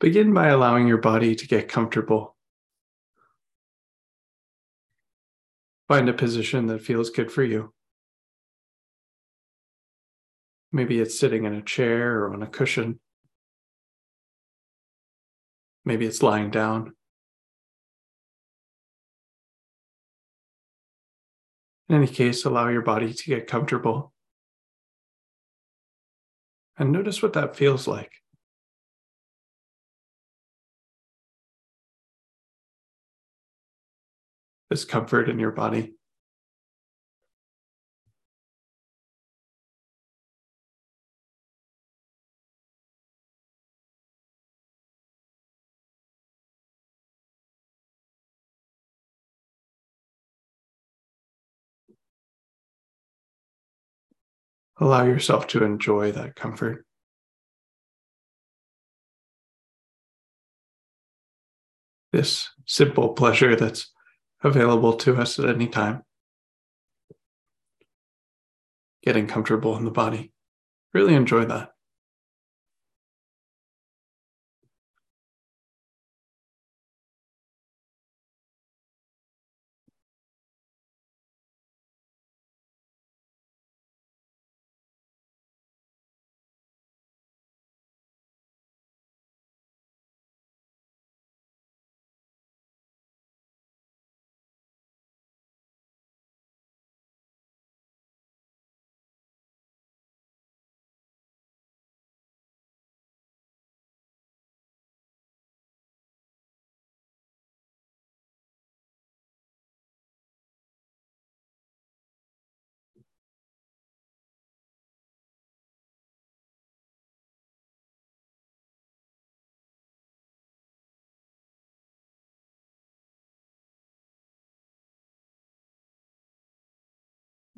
Begin by allowing your body to get comfortable. Find a position that feels good for you. Maybe it's sitting in a chair or on a cushion. Maybe it's lying down. In any case, allow your body to get comfortable. And notice what that feels like. This comfort in your body. Allow yourself to enjoy that comfort. This simple pleasure that's available to us at any time. Getting comfortable in the body. Really enjoy that.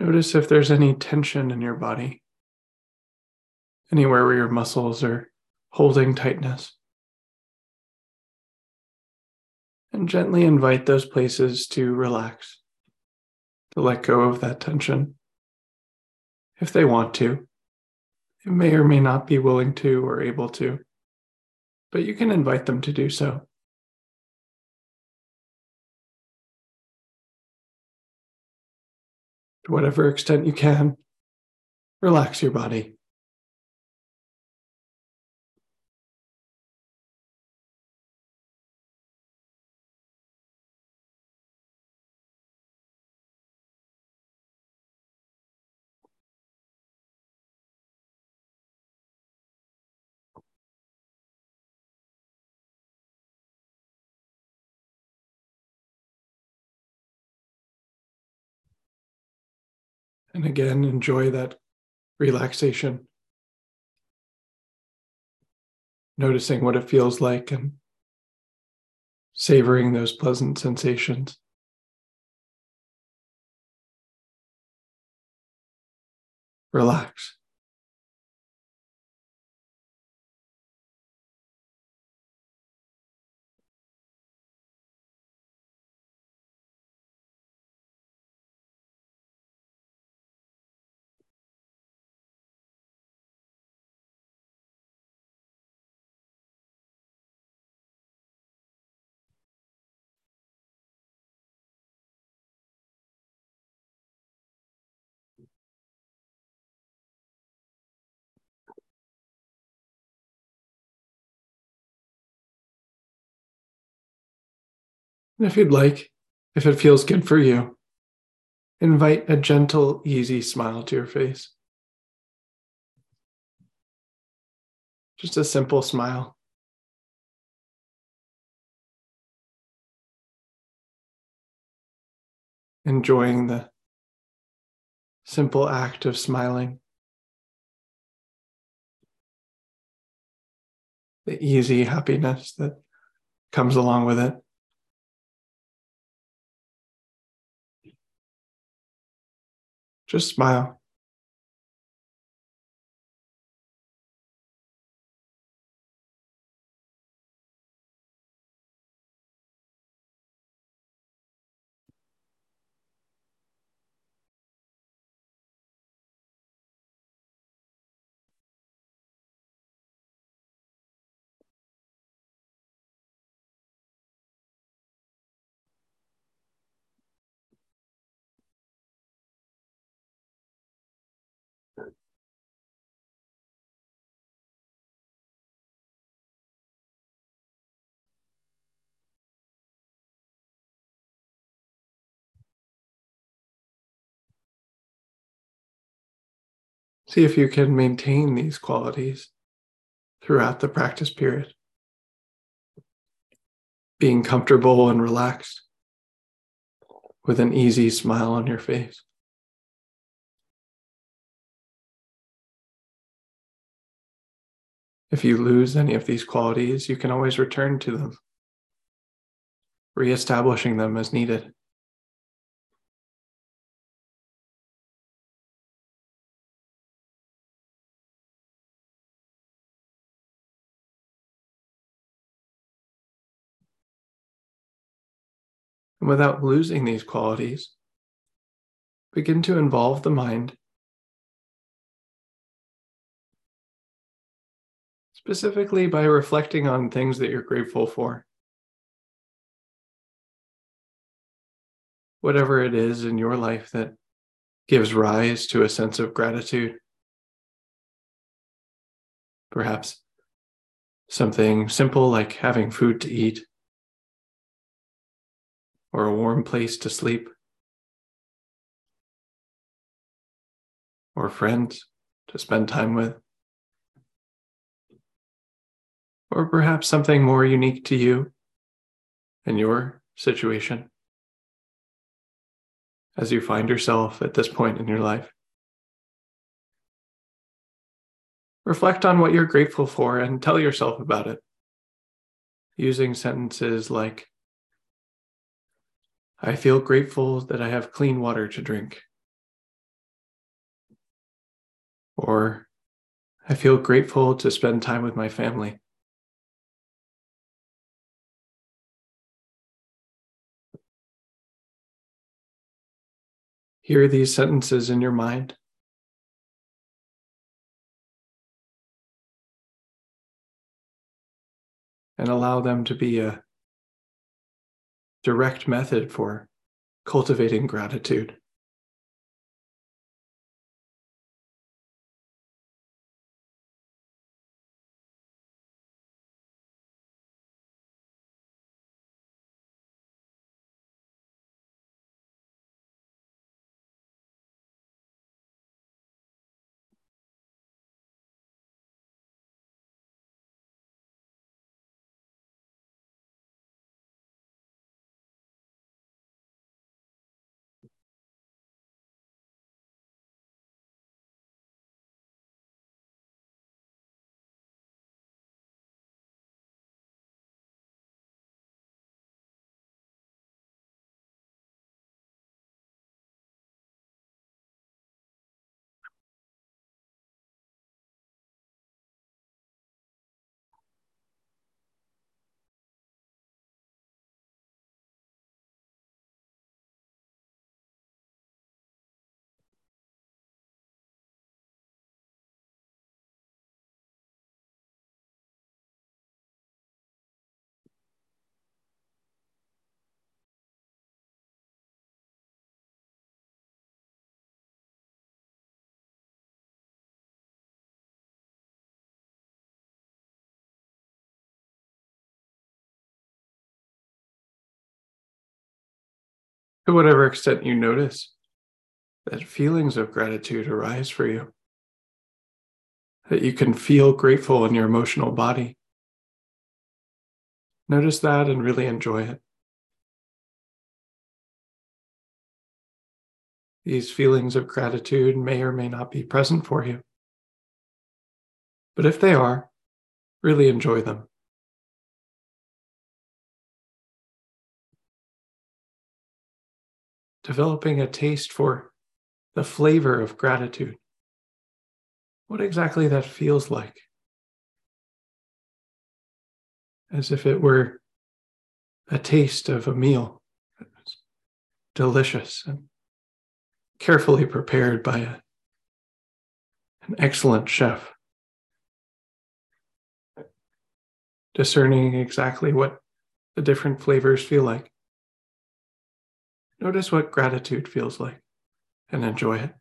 Notice if there's any tension in your body, anywhere where your muscles are holding tightness. And gently invite those places to relax, to let go of that tension if they want to. They may or may not be willing to or able to, but you can invite them to do so. To whatever extent you can, relax your body. And again, enjoy that relaxation. Noticing what it feels like and savoring those pleasant sensations. Relax. And if you'd like, if it feels good for you, invite a gentle, easy smile to your face. Just a simple smile. Enjoying the simple act of smiling. The easy happiness that comes along with it. Just smile. See if you can maintain these qualities throughout the practice period. Being comfortable and relaxed with an easy smile on your face. If you lose any of these qualities, you can always return to them, reestablishing them as needed. And without losing these qualities, begin to involve the mind specifically by reflecting on things that you're grateful for. Whatever it is in your life that gives rise to a sense of gratitude. Perhaps something simple like having food to eat or a warm place to sleep. Or friends to spend time with. Or perhaps something more unique to you and your situation as you find yourself at this point in your life. Reflect on what you're grateful for and tell yourself about it. Using sentences like, I feel grateful that I have clean water to drink. Or, I feel grateful to spend time with my family. Hear these sentences in your mind. And allow them to be a direct method for cultivating gratitude. To whatever extent you notice that feelings of gratitude arise for you, that you can feel grateful in your emotional body. Notice that and really enjoy it. These feelings of gratitude may or may not be present for you. But if they are, really enjoy them. Developing a taste for the flavor of gratitude. What exactly that feels like. As if it were a taste of a meal delicious and carefully prepared by a, an excellent chef. Discerning exactly what the different flavors feel like. Notice what gratitude feels like and enjoy it.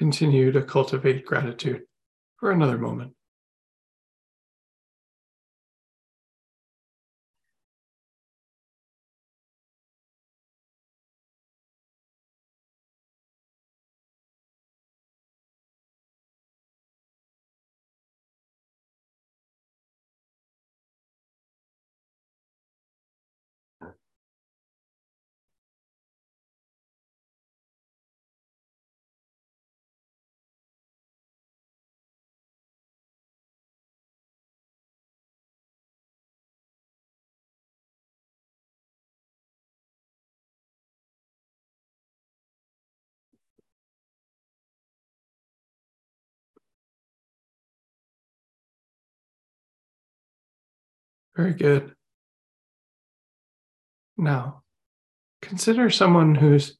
Continue to cultivate gratitude for another moment. Very good. Now, consider someone who's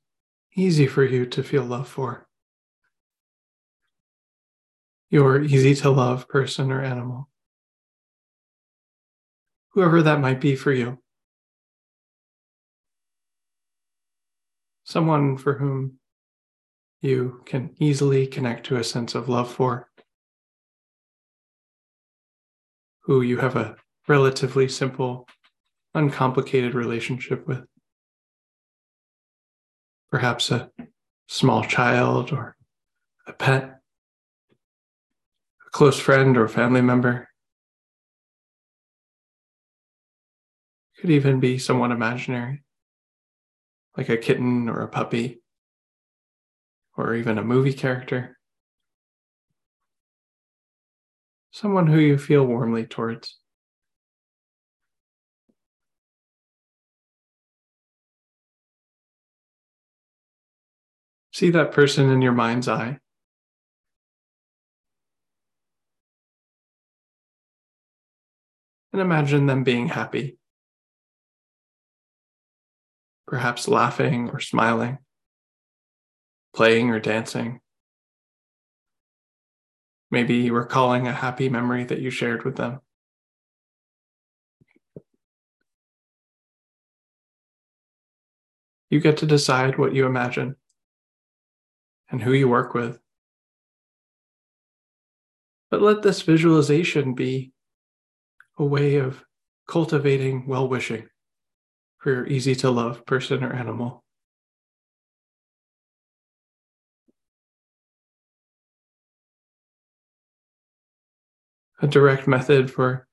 easy for you to feel love for. Your easy to love person or animal. Whoever that might be for you. Someone for whom you can easily connect to a sense of love for, who you have a relatively simple, uncomplicated relationship with. Perhaps a small child or a pet, a close friend or family member. Could even be someone imaginary, like a kitten or a puppy, or even a movie character. Someone who you feel warmly towards. See that person in your mind's eye. And imagine them being happy, perhaps laughing or smiling, playing or dancing. Maybe recalling a happy memory that you shared with them. You get to decide what you imagine and who you work with. But let this visualization be a way of cultivating well wishing for your easy to love person or animal. A direct method for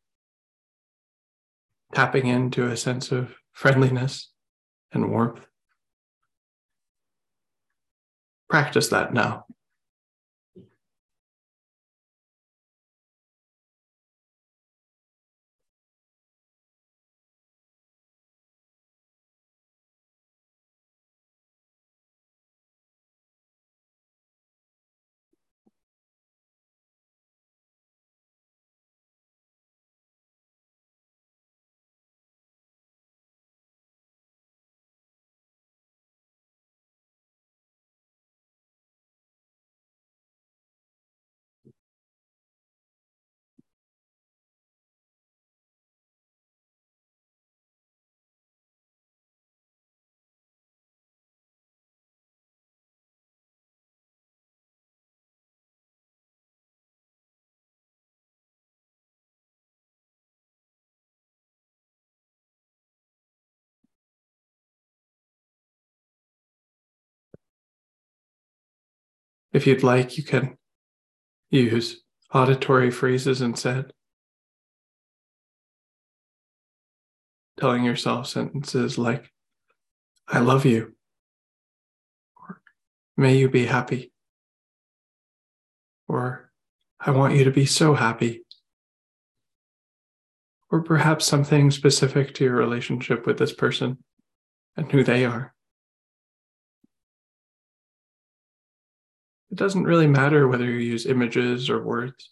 tapping into a sense of friendliness and warmth. Practice that now. If you'd like, you can use auditory phrases instead. Telling yourself sentences like, I love you, or may you be happy, or I want you to be so happy, or perhaps something specific to your relationship with this person and who they are. It doesn't really matter whether you use images or words.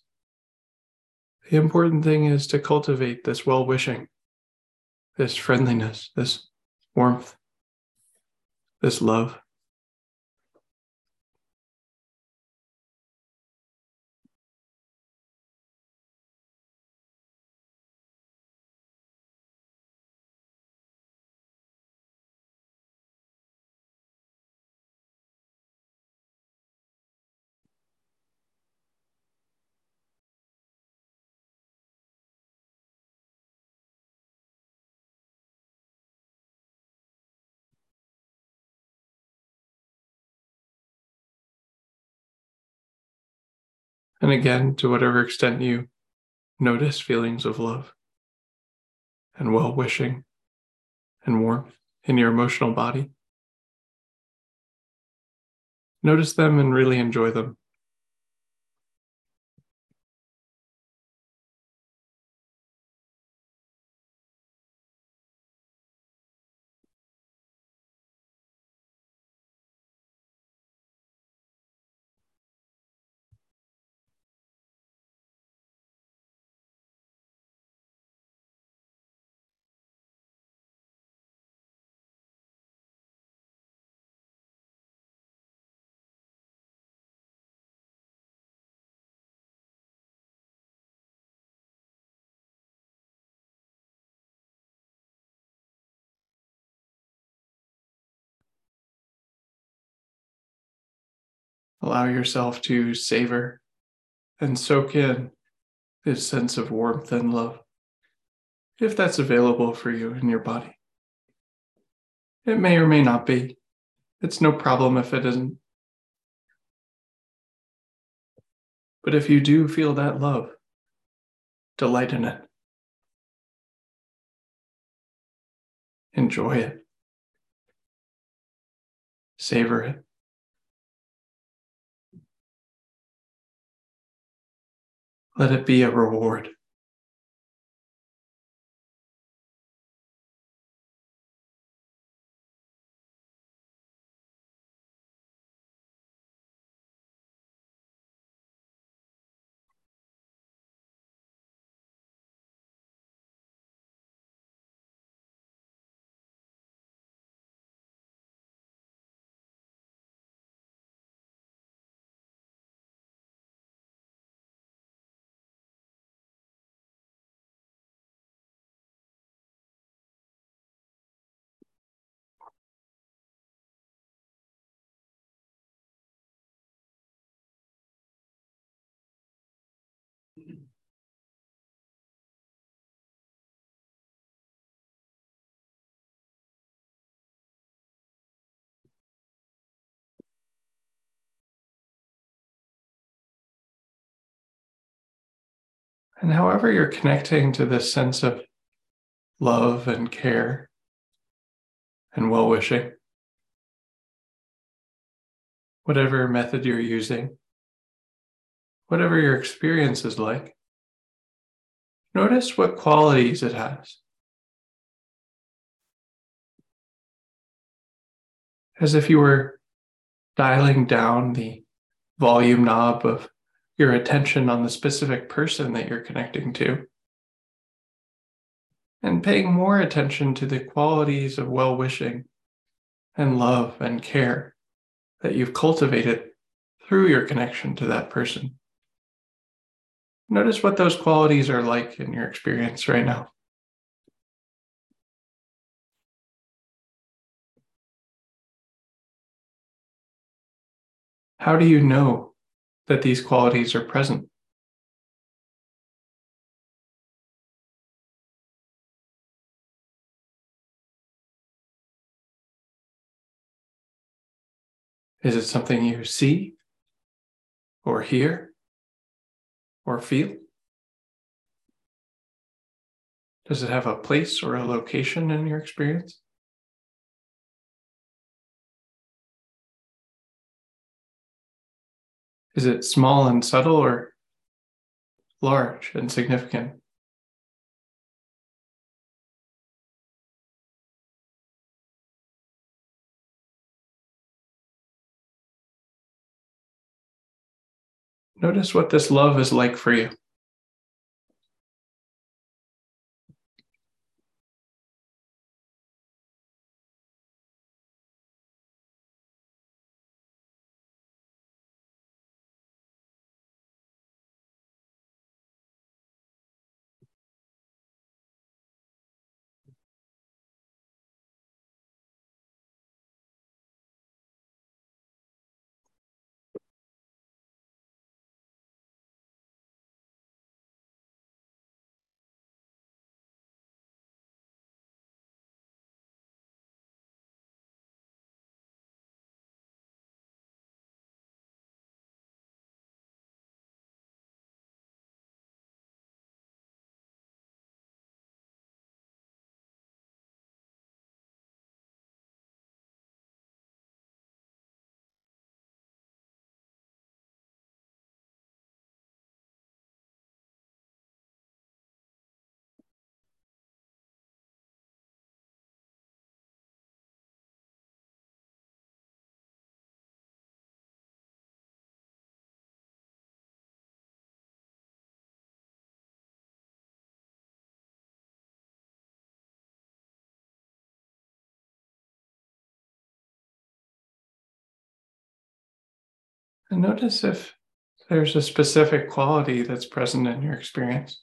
The important thing is to cultivate this well wishing, this friendliness, this warmth, this love. And again, to whatever extent you notice feelings of love and well wishing and warmth in your emotional body, notice them and really enjoy them. Allow yourself to savor and soak in this sense of warmth and love, if that's available for you in your body. It may or may not be. It's no problem if it isn't. But if you do feel that love, delight in it. Enjoy it. Savor it. Let it be a reward. And however you're connecting to this sense of love and care and well wishing, whatever method you're using, whatever your experience is like, notice what qualities it has. As if you were dialing down the volume knob of your attention on the specific person that you're connecting to. And paying more attention to the qualities of well wishing and love and care that you've cultivated through your connection to that person. Notice what those qualities are like in your experience right now. How do you know that these qualities are present? Is it something you see or hear or feel? Does it have a place or a location in your experience? Is it small and subtle or large and significant? Notice what this love is like for you. And notice if there's a specific quality that's present in your experience.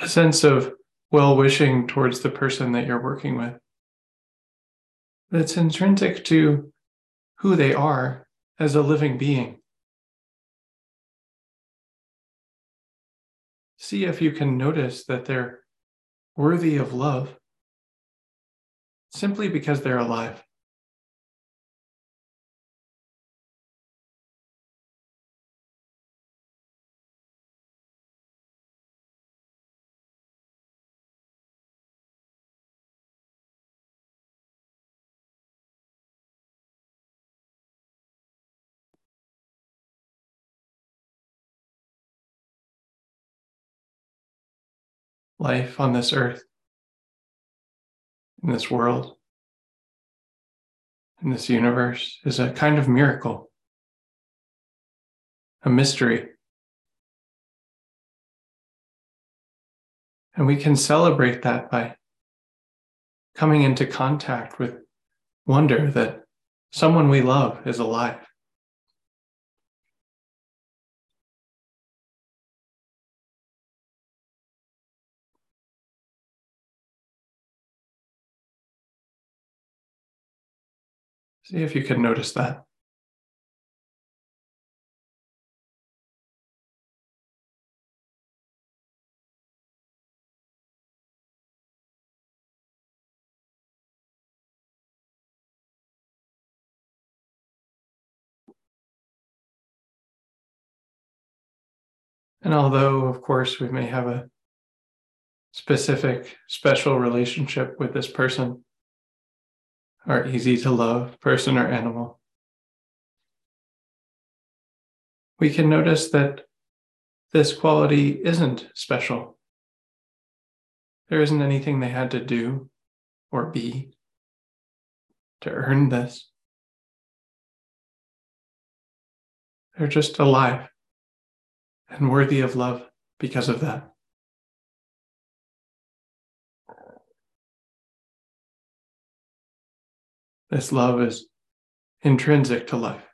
A sense of well wishing towards the person that you're working with that's intrinsic to who they are as a living being. See if you can notice that they're worthy of love simply because they're alive. Life on this earth, in this world, in this universe is a kind of miracle, a mystery. And we can celebrate that by coming into contact with wonder that someone we love is alive. See if you can notice that. And although, of course, we may have a specific, special relationship with this person, are easy to love, person or animal. We can notice that this quality isn't special. There isn't anything they had to do or be to earn this. They're just alive and worthy of love because of that. This love is intrinsic to life.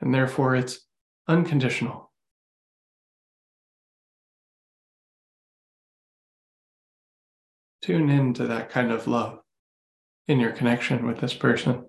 And therefore, it's unconditional. Tune into that kind of love in your connection with this person.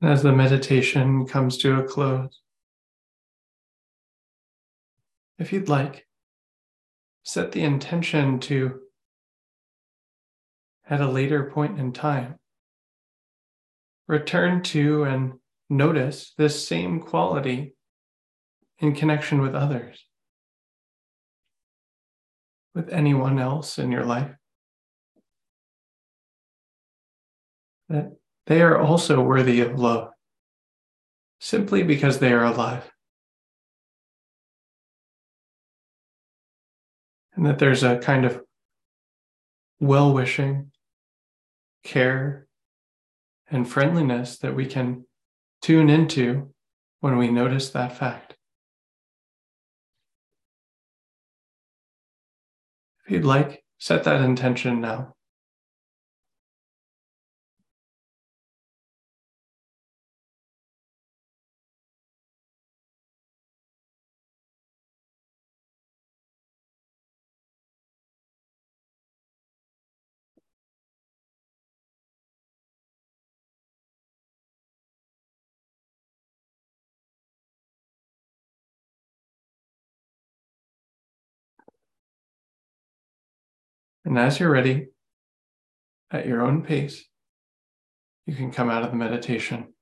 And as the meditation comes to a close, if you'd like, set the intention to, at a later point in time, return to and notice this same quality in connection with others, with anyone else in your life. That they are also worthy of love simply because they are alive. And that there's a kind of well wishing, care, and friendliness that we can tune into when we notice that fact. If you'd like, set that intention now. And as you're ready, at your own pace, you can come out of the meditation.